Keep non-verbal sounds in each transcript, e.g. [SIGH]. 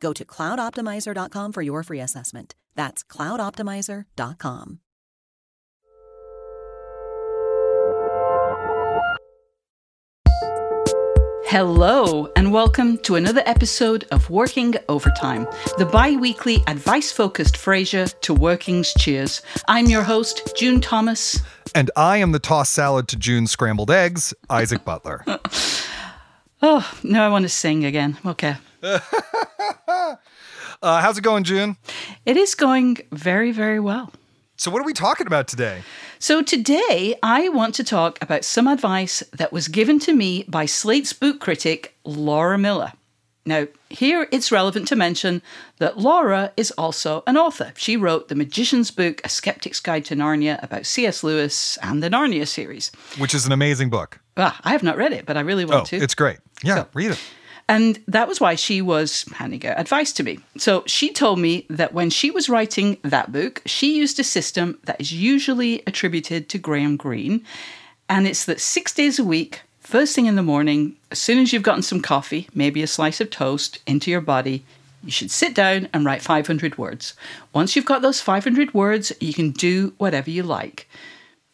Go to cloudoptimizer.com for your free assessment. That's cloudoptimizer.com. Hello, and welcome to another episode of Working Overtime, the bi weekly advice focused Frasier to Working's Cheers. I'm your host, June Thomas. And I am the tossed salad to June's scrambled eggs, Isaac [LAUGHS] Butler. Oh, now I want to sing again. Okay. [LAUGHS] uh, how's it going, June? It is going very, very well. So, what are we talking about today? So, today I want to talk about some advice that was given to me by Slate's book critic, Laura Miller. Now, here it's relevant to mention that Laura is also an author. She wrote The Magician's Book, A Skeptic's Guide to Narnia about C.S. Lewis and the Narnia series. Which is an amazing book. Ah, I have not read it, but I really want oh, to. It's great. Yeah, So- read it. And that was why she was handing out advice to me. So she told me that when she was writing that book, she used a system that is usually attributed to Graham Greene. And it's that six days a week, first thing in the morning, as soon as you've gotten some coffee, maybe a slice of toast into your body, you should sit down and write 500 words. Once you've got those 500 words, you can do whatever you like.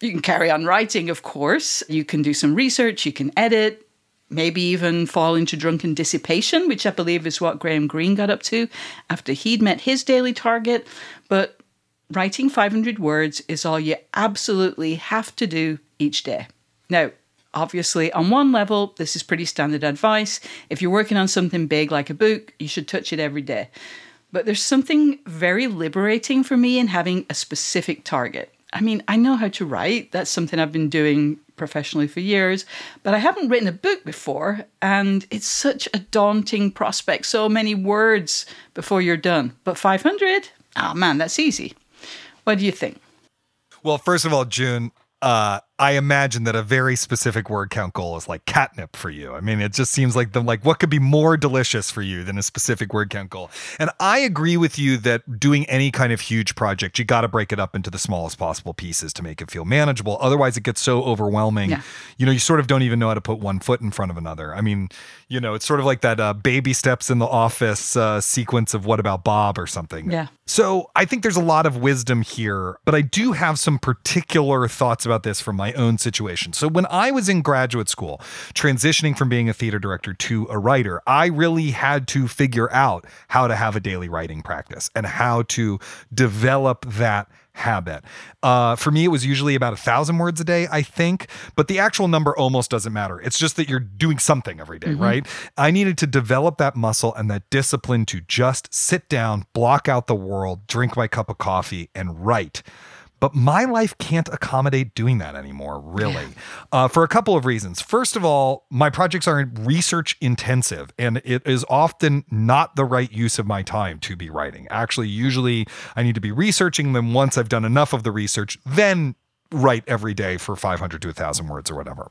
You can carry on writing, of course. You can do some research, you can edit, maybe even fall into drunken dissipation, which I believe is what Graham Greene got up to after he'd met his daily target. But writing 500 words is all you absolutely have to do each day. Now, obviously, on one level, this is pretty standard advice. If you're working on something big like a book, you should touch it every day. But there's something very liberating for me in having a specific target. I mean, I know how to write. That's something I've been doing professionally for years, but I haven't written a book before, and it's such a daunting prospect. So many words before you're done. But 500? Oh man, that's easy. What do you think? Well, first of all, June, uh, I imagine that a very specific word count goal is like catnip for you. I mean, it just seems like the like what could be more delicious for you than a specific word count goal. And I agree with you that doing any kind of huge project, you got to break it up into the smallest possible pieces to make it feel manageable. Otherwise, it gets so overwhelming. Yeah. You know, you sort of don't even know how to put one foot in front of another. I mean, you know, it's sort of like that uh, baby steps in the office uh, sequence of What About Bob or something. Yeah. So I think there's a lot of wisdom here, but I do have some particular thoughts about this from my own situation. So when I was in graduate school, transitioning from being a theater director to a writer, I really had to figure out how to have a daily writing practice and how to develop that habit. Uh, for me, it was usually about a thousand words a day, I think, but the actual number almost doesn't matter. It's just that you're doing something every day, right? I needed to develop that muscle and that discipline to just sit down, block out the world, drink my cup of coffee, and write. But my life can't accommodate doing that anymore, really, uh, for a couple of reasons. First of all, my projects are research intensive, and it is often not the right use of my time to be writing. Actually, usually I need to be researching them once I've done enough of the research, then write every day for 500 to 1,000 words or whatever.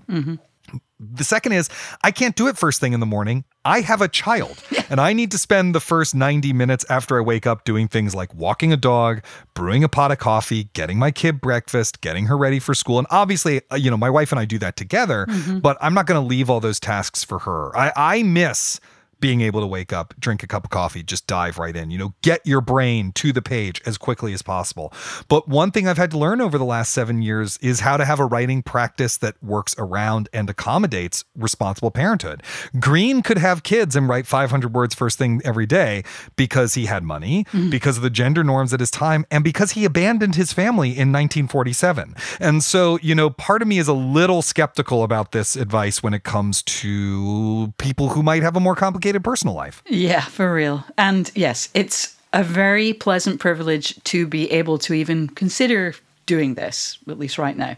The second is I can't do it first thing in the morning. I have a child and I need to spend the first 90 minutes after I wake up doing things like walking a dog, brewing a pot of coffee, getting my kid breakfast, getting her ready for school. And obviously, uh, you know, my wife and I do that together, but I'm not going to leave all those tasks for her. I, I miss being able to wake up, drink a cup of coffee, just dive right in. You know, get your brain to the page as quickly as possible. But one thing I've had to learn over the last seven years is how to have a writing practice that works around and accommodates responsible parenthood. Greene could have kids and write 500 words first thing every day because he had money, mm-hmm. because of the gender norms at his time, and because he abandoned his family in 1947. And so, you know, part of me is a little skeptical about this advice when it comes to people who might have a more complicated personal life. Yeah, for real. And yes, it's a very pleasant privilege to be able to even consider doing this, at least right now.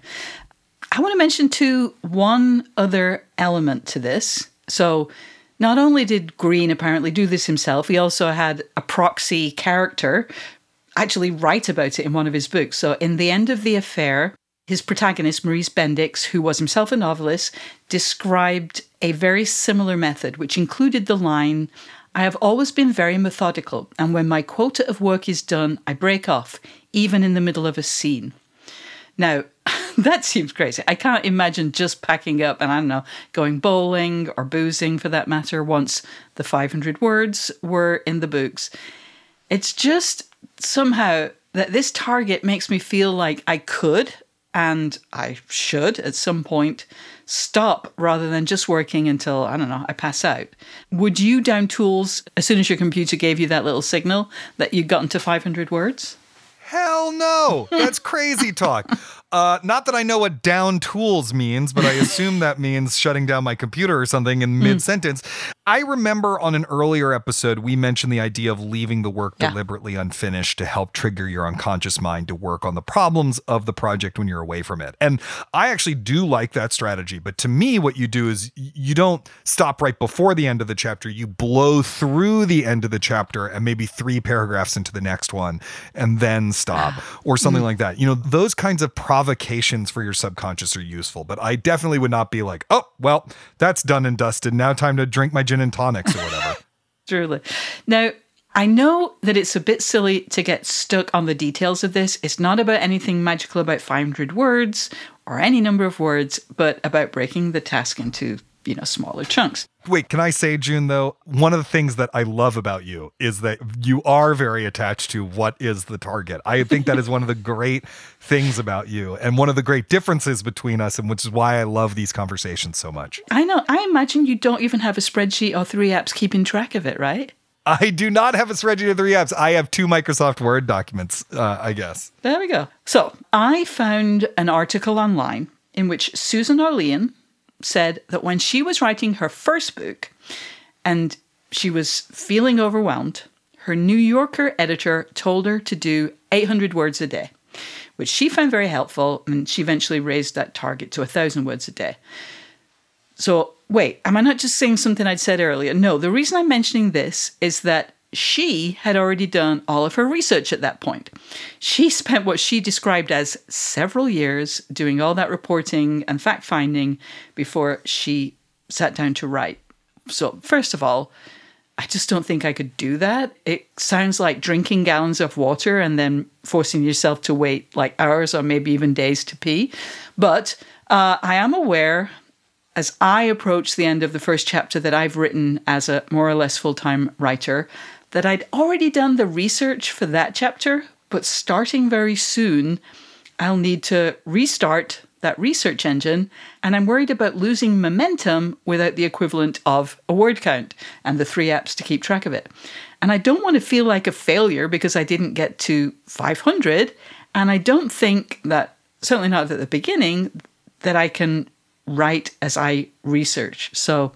I want to mention too one other element to this. So, not only did Greene apparently do this himself, he also had a proxy character actually write about it in one of his books. So, in The End of the Affair, his protagonist, Maurice Bendrix, who was himself a novelist, described a very similar method, which included the line I have always been very methodical, and when my quota of work is done, I break off, even in the middle of a scene. Now, [LAUGHS] that seems crazy. I can't imagine just packing up and I don't know, going bowling or boozing for that matter once the 500 words were in the books. It's just somehow that this target makes me feel like I could and I should at some point stop rather than just working until, I don't know, I pass out. Would you down tools as soon as your computer gave you that little signal that you'd gotten to 500 words? Hell no. [LAUGHS] That's crazy talk. Uh, not that I know what down tools means, but I assume that means shutting down my computer or something in hmm. mid sentence. I remember on an earlier episode, we mentioned the idea of leaving the work yeah. deliberately unfinished to help trigger your unconscious mind to work on the problems of the project when you're away from it. And I actually do like that strategy. But to me, what you do is you don't stop right before the end of the chapter, you blow through the end of the chapter and maybe three paragraphs into the next one and then stop [SIGHS] or something mm-hmm. like that. You know, those kinds of provocations for your subconscious are useful, but I definitely would not be like, oh, well, that's done and dusted. Now time to drink my gin and tonics or whatever. [LAUGHS] Truly. Now, I know that it's a bit silly to get stuck on the details of this. It's not about anything magical about 500 words or any number of words, but about breaking the task into you know smaller chunks. Wait, can I say, June, though, one of the things that I love about you is that you are very attached to what is the target. I think that is one of the great things about you and one of the great differences between us, and which is why I love these conversations so much. I know. I imagine you don't even have a spreadsheet or three apps keeping track of it, right? I do not have a spreadsheet of three apps. I have two Microsoft Word documents, uh, I guess. There we go. So I found an article online in which Susan Orlean, said that when she was writing her first book and she was feeling overwhelmed, her New Yorker editor told her to do 800 words a day, which she found very helpful. And she eventually raised that target to 1,000 words a day. So, wait, am I not just saying something I'd said earlier? No, the reason I'm mentioning this is that she had already done all of her research at that point. She spent what she described as several years doing all that reporting and fact finding before she sat down to write. So, first of all, I just don't think I could do that. It sounds like drinking gallons of water and then forcing yourself to wait like hours or maybe even days to pee. But uh, I am aware as I approach the end of the first chapter that I've written as a more or less full time writer, that I'd already done the research for that chapter, but starting very soon, I'll need to restart that research engine, and I'm worried about losing momentum without the equivalent of a word count and the three apps to keep track of it. And I don't want to feel like a failure because I didn't get to 500, and I don't think that, certainly not at the beginning, that I can write as I research. So,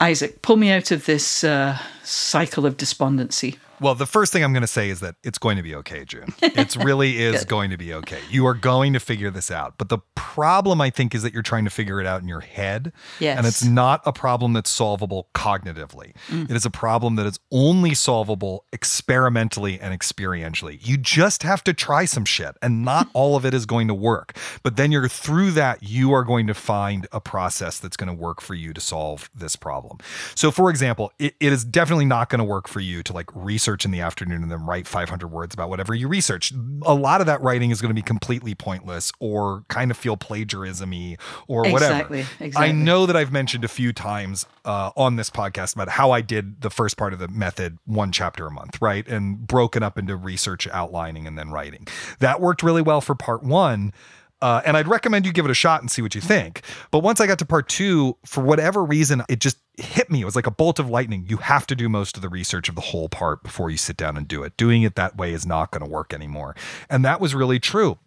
Isaac, pull me out of this uh, cycle of despondency. Well, the first thing I'm going to say is that it's going to be okay, June. It really [LAUGHS] is going to be okay. You are going to figure this out. But the problem, I think, is that you're trying to figure it out in your head. Yes. And it's not a problem that's solvable cognitively. Mm. It is a problem that is only solvable experimentally and experientially. You just have to try some shit, and not [LAUGHS] all of it is going to work. But then you're through that, you are going to find a process that's going to work for you to solve this problem. So, for example, it, it is definitely not going to work for you to like research research in the afternoon and then write 500 words about whatever you research. A lot of that writing is going to be completely pointless or kind of feel plagiarism y or whatever. Exactly, exactly. I know that I've mentioned a few times uh, on this podcast about how I did the first part of the method one chapter a month, right? And broken up into research, outlining, and then writing. That worked really well for part one. Uh, and I'd recommend you give it a shot and see what you think. But once I got to part two, for whatever reason, it just hit me. It was like a bolt of lightning. You have to do most of the research of the whole part before you sit down and do it. Doing it that way is not going to work anymore. And that was really true.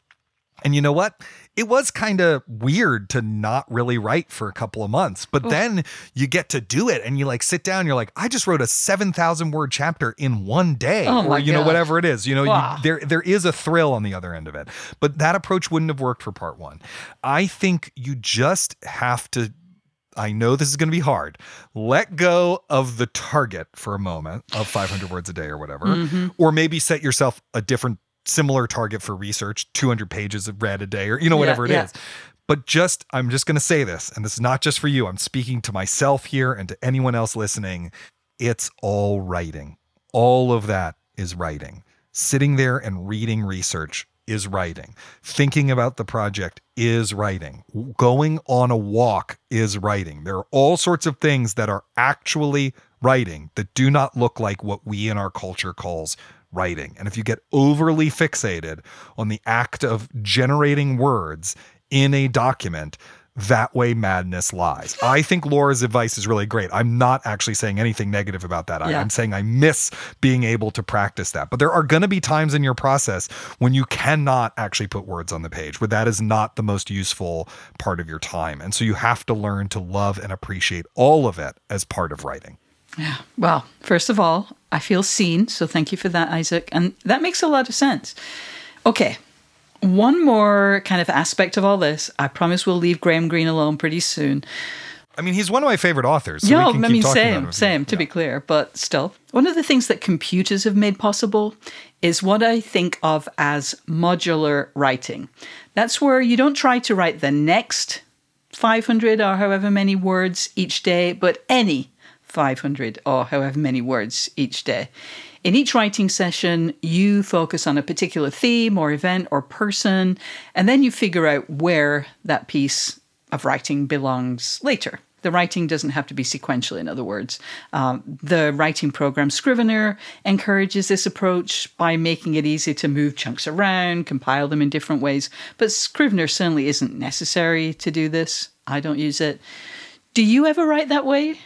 And you know what? It was kind of weird to not really write for a couple of months, but then you get to do it and you like sit down, you're like, I just wrote a 7,000 word chapter in one day Oh or, you know, whatever it is. You know, Wow. you, there, there is a thrill on the other end of it, but that approach wouldn't have worked for part one. I think you just have to I know this is going to be hard. Let go of the target for a moment of 500 words a day or whatever, Mm-hmm. or maybe set yourself a different similar target for research, 200 pages of read a day or you know whatever it is. yeah. But just I'm just going to say this and this is not just for you. I'm speaking to myself here and to anyone else listening. It's all writing. All of that is writing. Sitting there and reading research is writing. Thinking about the project is writing. Going on a walk is writing. There are all sorts of things that are actually writing that do not look like what we in our culture calls writing. And if you get overly fixated on the act of generating words in a document, that way madness lies. [LAUGHS] I think Laura's advice is really great. I'm not actually saying anything negative about that. I, Yeah. I'm saying I miss being able to practice that. But there are going to be times in your process when you cannot actually put words on the page, where that is not the most useful part of your time. And so you have to learn to love and appreciate all of it as part of writing. Yeah. Well, first of all, I feel seen. So thank you for that, Isaac. And that makes a lot of sense. Okay. One more kind of aspect of all this. I promise we'll leave Graham Greene alone pretty soon. I mean, he's one of my favorite authors. So yeah, we can I mean, same, same, to be clear, but still. One of the things that computers have made possible is what I think of as modular writing. That's where you don't try to write the next 500 or however many words each day, but any 500 or however many words each day. In each writing session, you focus on a particular theme or event or person, and then you figure out where that piece of writing belongs later. The writing doesn't have to be sequential, in other words. Um, the writing program Scrivener encourages this approach by making it easy to move chunks around, compile them in different ways. But Scrivener certainly isn't necessary to do this. I don't use it. Do you ever write that way?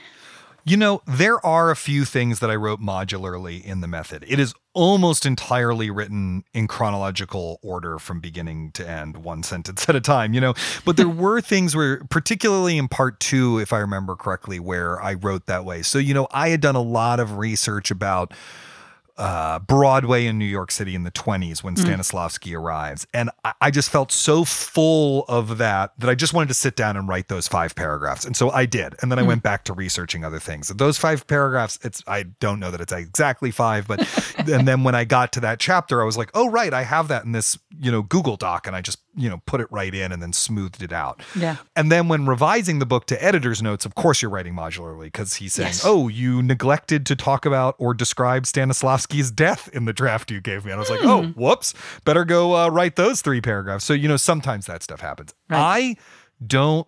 You know, there are a few things that I wrote modularly in the method. It is almost entirely written in chronological order from beginning to end, one [LAUGHS] sentence at a time, you know. But there [LAUGHS] were things where, particularly in part two, if I remember correctly, where I wrote that way. So, you know, I had done a lot of research about uh, Broadway in New York City in the 20s when Stanislavski arrives. And I, I just felt so full of that that I just wanted to sit down and write those five paragraphs. And so I did. And then I went back to researching other things. Those five paragraphs, it's I don't know that it's exactly five, but [LAUGHS] and then when I got to that chapter, I was like, oh right, I have that in this, you know, Google Doc. And I just, you know, put it right in and then smoothed it out. Yeah. And then when revising the book to editor's notes, of course you're writing modularly because he's saying, Yes. "Oh, you neglected to talk about or describe Stanislavski's death in the draft you gave me." And I was like, "Oh, whoops! Better go uh, write those three paragraphs." So you know, sometimes that stuff happens. I don't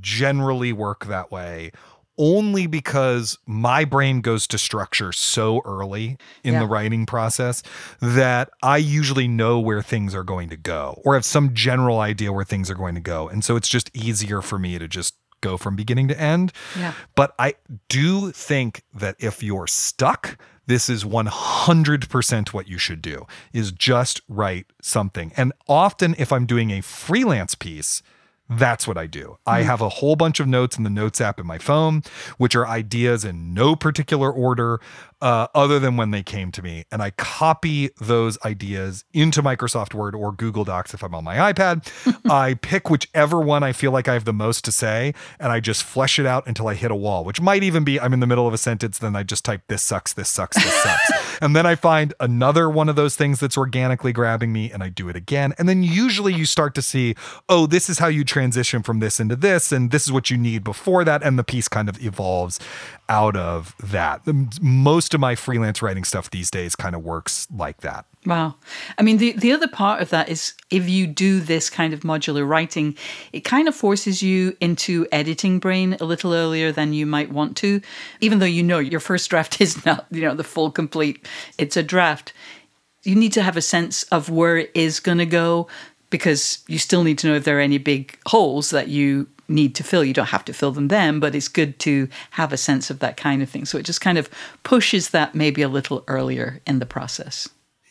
generally work that way. Only because my brain goes to structure so early in Yeah. the writing process that I usually know where things are going to go or have some general idea where things are going to go. And so it's just easier for me to just go from beginning to end. Yeah. But I do think that if you're stuck, this is 100% what you should do is just write something. And often if I'm doing a freelance piece, that's what I do. I have a whole bunch of notes in the Notes app in my phone, which are ideas in no particular order uh, other than when they came to me. And I copy those ideas into Microsoft Word or Google Docs if I'm on my iPad. [LAUGHS] I pick whichever one I feel like I have the most to say, and I just flesh it out until I hit a wall, which might even be I'm in the middle of a sentence, then I just type, this sucks, this sucks, this sucks. [LAUGHS] and then I find another one of those things that's organically grabbing me, and I do it again. And then usually you start to see, oh, this is how you transition from this into this, and this is what you need before that. And the piece kind of evolves out of that. Most of my freelance writing stuff these days kind of works like that. Wow. I mean, the, the other part of that is if you do this kind of modular writing, it kind of forces you into editing brain a little earlier than you might want to, even though you know your first draft [LAUGHS] is not, you know, the full complete, it's a draft. You need to have a sense of where it is going to go because you still need to know if there are any big holes that you need to fill. You don't have to fill them then, but it's good to have a sense of that kind of thing. So it just kind of pushes that maybe a little earlier in the process.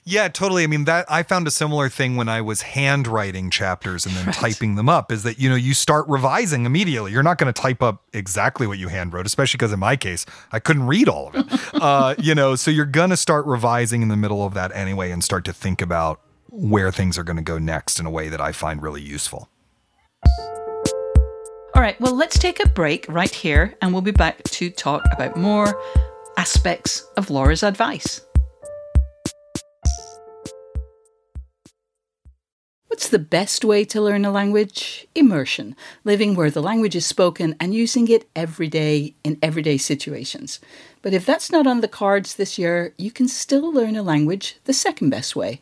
Yeah, totally. I mean, that I found a similar thing when I was handwriting chapters and then right. typing them up is that, you know, you start revising immediately. You're not going to type up exactly what you handwrote, especially because in my case, I couldn't read all of it. [LAUGHS] uh, you know, so you're going to start revising in the middle of that anyway and start to think about where things are going to go next in a way that I find really useful. All right, well, let's take a break right here and we'll be back to talk about more aspects of Laura's advice. What's the best way to learn a language? Immersion, living where the language is spoken and using it every day in everyday situations. But if that's not on the cards this year, you can still learn a language the second best way,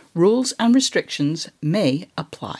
Rules and restrictions may apply.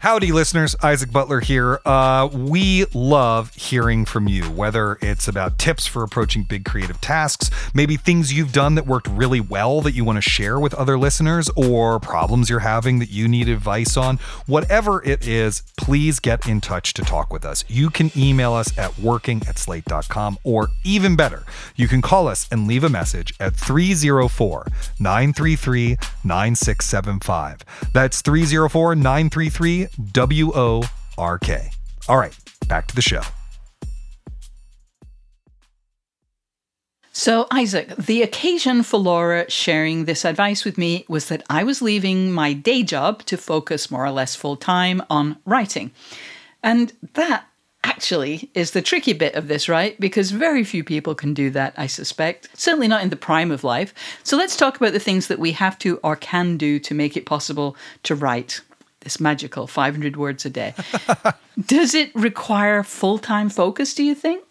Howdy, listeners. Isaac Butler here. Uh, we love hearing from you, whether it's about tips for approaching big creative tasks, maybe things you've done that worked really well that you want to share with other listeners, or problems you're having that you need advice on. Whatever it is, please get in touch to talk with us. You can email us at working at slate.com, or even better, you can call us and leave a message at 304 933 9675. That's 304 933 W O R K. All right, back to the show. So, Isaac, the occasion for Laura sharing this advice with me was that I was leaving my day job to focus more or less full time on writing. And that actually is the tricky bit of this, right? Because very few people can do that, I suspect. Certainly not in the prime of life. So, let's talk about the things that we have to or can do to make it possible to write this magical 500 words a day. [LAUGHS] Does it require full time focus, do you think?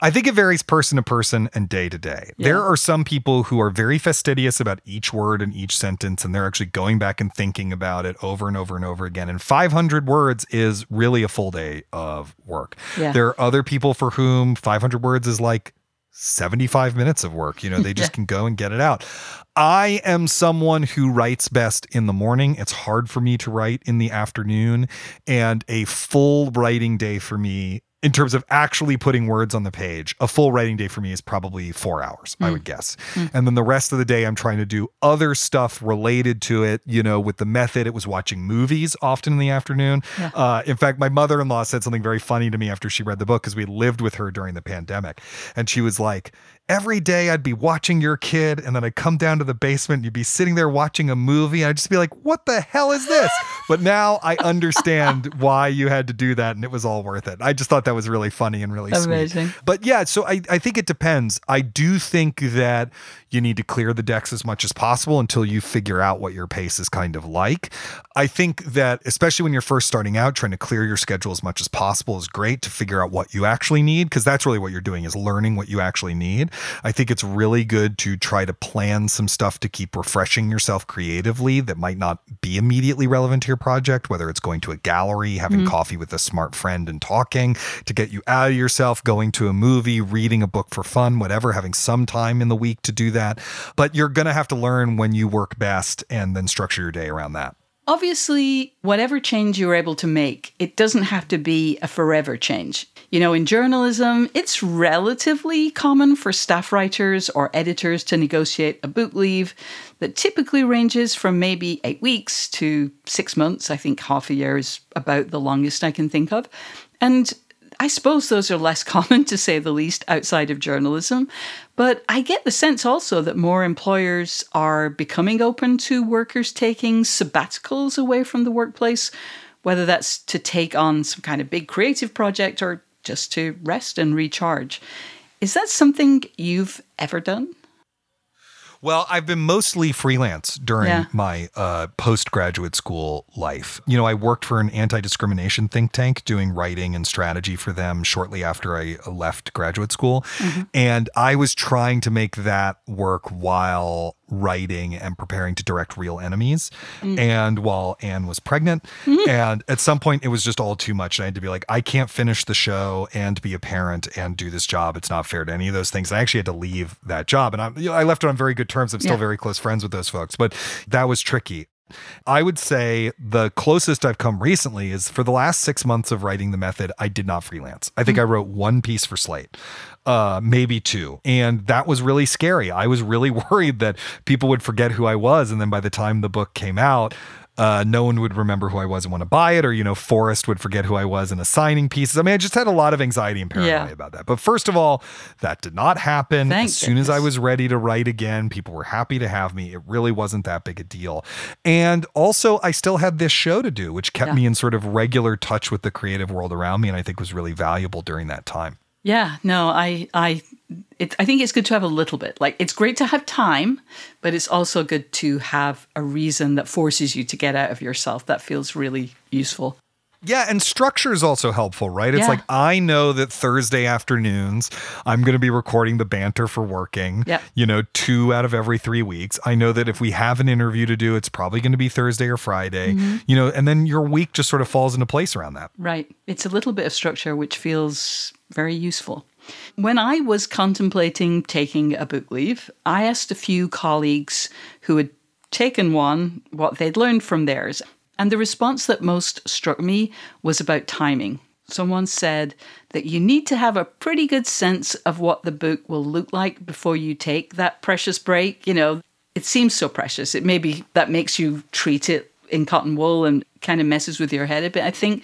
I think it varies person to person and day to day. Yeah. There are some people who are very fastidious about each word and each sentence, and they're actually going back and thinking about it over and over and over again. And 500 words is really a full day of work. Yeah. There are other people for whom 500 words is like 75 minutes of work. You know, they just [LAUGHS] can go and get it out. I am someone who writes best in the morning. It's hard for me to write in the afternoon. And a full writing day for me in terms of actually putting words on the page, a full writing day for me is probably four hours, mm. I would guess. Mm. And then the rest of the day, I'm trying to do other stuff related to it. You know, with the method, it was watching movies often in the afternoon. Yeah. Uh, in fact, my mother in law said something very funny to me after she read the book because we lived with her during the pandemic. And she was like, every day I'd be watching your kid and then I'd come down to the basement and you'd be sitting there watching a movie. And I'd just be like, what the hell is this? [LAUGHS] but now I understand why you had to do that and it was all worth it. I just thought that was really funny and really Amazing. sweet. But yeah, so I, I think it depends. I do think that you need to clear the decks as much as possible until you figure out what your pace is kind of like. I think that, especially when you're first starting out, trying to clear your schedule as much as possible is great to figure out what you actually need, because that's really what you're doing is learning what you actually need. I think it's really good to try to plan some stuff to keep refreshing yourself creatively that might not be immediately relevant to your project, whether it's going to a gallery, having mm-hmm. coffee with a smart friend and talking to get you out of yourself, going to a movie, reading a book for fun, whatever, having some time in the week to do that that. But you're going to have to learn when you work best and then structure your day around that. Obviously, whatever change you're able to make, it doesn't have to be a forever change. You know, in journalism, it's relatively common for staff writers or editors to negotiate a book leave that typically ranges from maybe eight weeks to six months. I think half a year is about the longest I can think of. And I suppose those are less [LAUGHS] common, to say the least, outside of journalism. But I get the sense also that more employers are becoming open to workers taking sabbaticals away from the workplace, whether that's to take on some kind of big creative project or just to rest and recharge. Is that something you've ever done? Well, I've been mostly freelance during yeah. my uh, postgraduate school life. You know, I worked for an anti discrimination think tank doing writing and strategy for them shortly after I left graduate school. Mm-hmm. And I was trying to make that work while writing and preparing to direct Real Enemies. Mm. And while Anne was pregnant, mm-hmm. and at some point it was just all too much. And I had to be like, I can't finish the show and be a parent and do this job. It's not fair to any of those things. And I actually had to leave that job. And I, you know, I left it on very good terms. I'm still yeah. very close friends with those folks, but that was tricky. I would say the closest I've come recently is for the last six months of writing the method, I did not freelance. I think mm-hmm. I wrote one piece for Slate, uh, maybe two. And that was really scary. I was really [LAUGHS] worried that people would forget who I was. And then by the time the book came out, uh, no one would remember who I was and want to buy it, or you know, Forrest would forget who I was in assigning pieces. I mean, I just had a lot of anxiety and paranoia yeah. about that. But first of all, that did not happen. Thank as soon as I was ready to write again, people were happy to have me. It really wasn't that big a deal. And also, I still had this show to do, which kept yeah. me in sort of regular touch with the creative world around me, and I think was really valuable during that time. Yeah, no, I I it, I think it's good to have a little bit. Like it's great to have time, but it's also good to have a reason that forces you to get out of yourself. That feels really useful. Yeah, and structure is also helpful, right? It's yeah. like I know that Thursday afternoons I'm going to be recording the banter for working. Yeah. You know, two out of every three weeks. I know that if we have an interview to do, it's probably going to be Thursday or Friday. Mm-hmm. You know, and then your week just sort of falls into place around that. Right. It's a little bit of structure which feels very useful. When I was contemplating taking a book leave, I asked a few colleagues who had taken one what they'd learned from theirs. And the response that most struck me was about timing. Someone said that you need to have a pretty good sense of what the book will look like before you take that precious break. You know, it seems so precious. It maybe that makes you treat it in cotton wool and kind of messes with your head a bit, I think.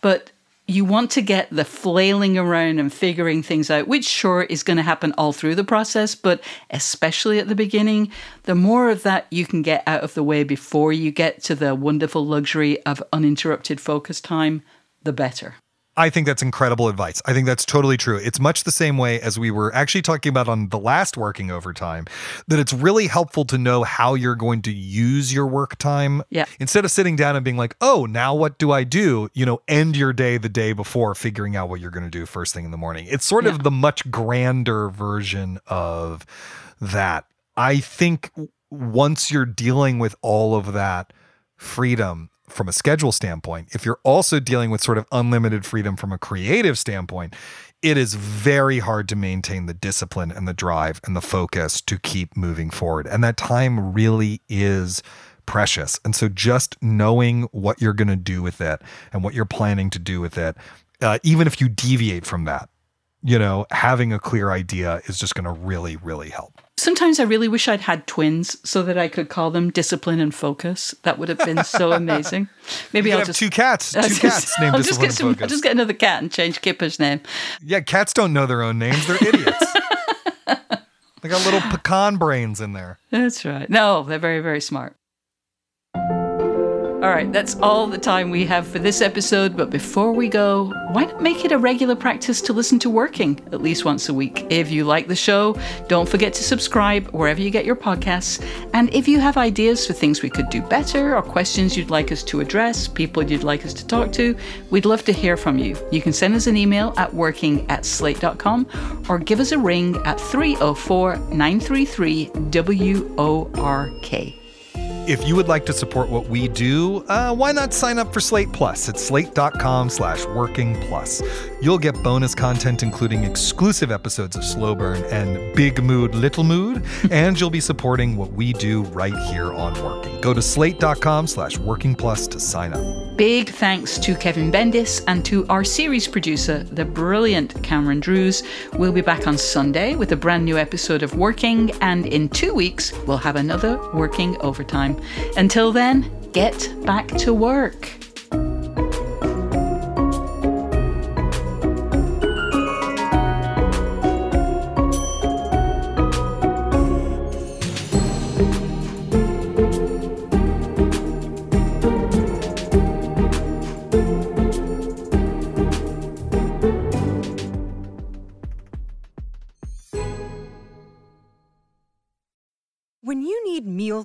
But you want to get the flailing around and figuring things out, which sure is going to happen all through the process, but especially at the beginning, the more of that you can get out of the way before you get to the wonderful luxury of uninterrupted focus time, the better. I think that's incredible advice. I think that's totally true. It's much the same way as we were actually talking about on the last working overtime that it's really helpful to know how you're going to use your work time. Yeah. Instead of sitting down and being like, "Oh, now what do I do?" You know, end your day the day before figuring out what you're going to do first thing in the morning. It's sort yeah. of the much grander version of that. I think once you're dealing with all of that freedom from a schedule standpoint, if you're also dealing with sort of unlimited freedom from a creative standpoint, it is very hard to maintain the discipline and the drive and the focus to keep moving forward. And that time really is precious. And so just knowing what you're going to do with it and what you're planning to do with it, uh, even if you deviate from that, you know, having a clear idea is just going to really, really help. Sometimes I really wish I'd had twins so that I could call them discipline and focus. That would have been so [LAUGHS] amazing. Maybe I'll have just two cats. Two cats named I'll just get some, I'll just get another cat and change Kipper's name. Yeah, cats don't know their own names. They're idiots. [LAUGHS] They got little pecan brains in there. That's right. No, they're very, very smart. All right, that's all the time we have for this episode. But before we go, why not make it a regular practice to listen to Working at least once a week? If you like the show, don't forget to subscribe wherever you get your podcasts. And if you have ideas for things we could do better or questions you'd like us to address, people you'd like us to talk to, we'd love to hear from you. You can send us an email at working at slate.com or give us a ring at 304 933 WORK. If you would like to support what we do, uh, why not sign up for Slate Plus at slate.com slash working plus. You'll get bonus content including exclusive episodes of Slow Burn and Big Mood, Little Mood, [LAUGHS] and you'll be supporting what we do right here on Working. Go to slate.com slash working plus to sign up. Big thanks to Kevin Bendis and to our series producer, the brilliant Cameron Drews. We'll be back on Sunday with a brand new episode of Working, and in two weeks, we'll have another Working Overtime. Until then, get back to work.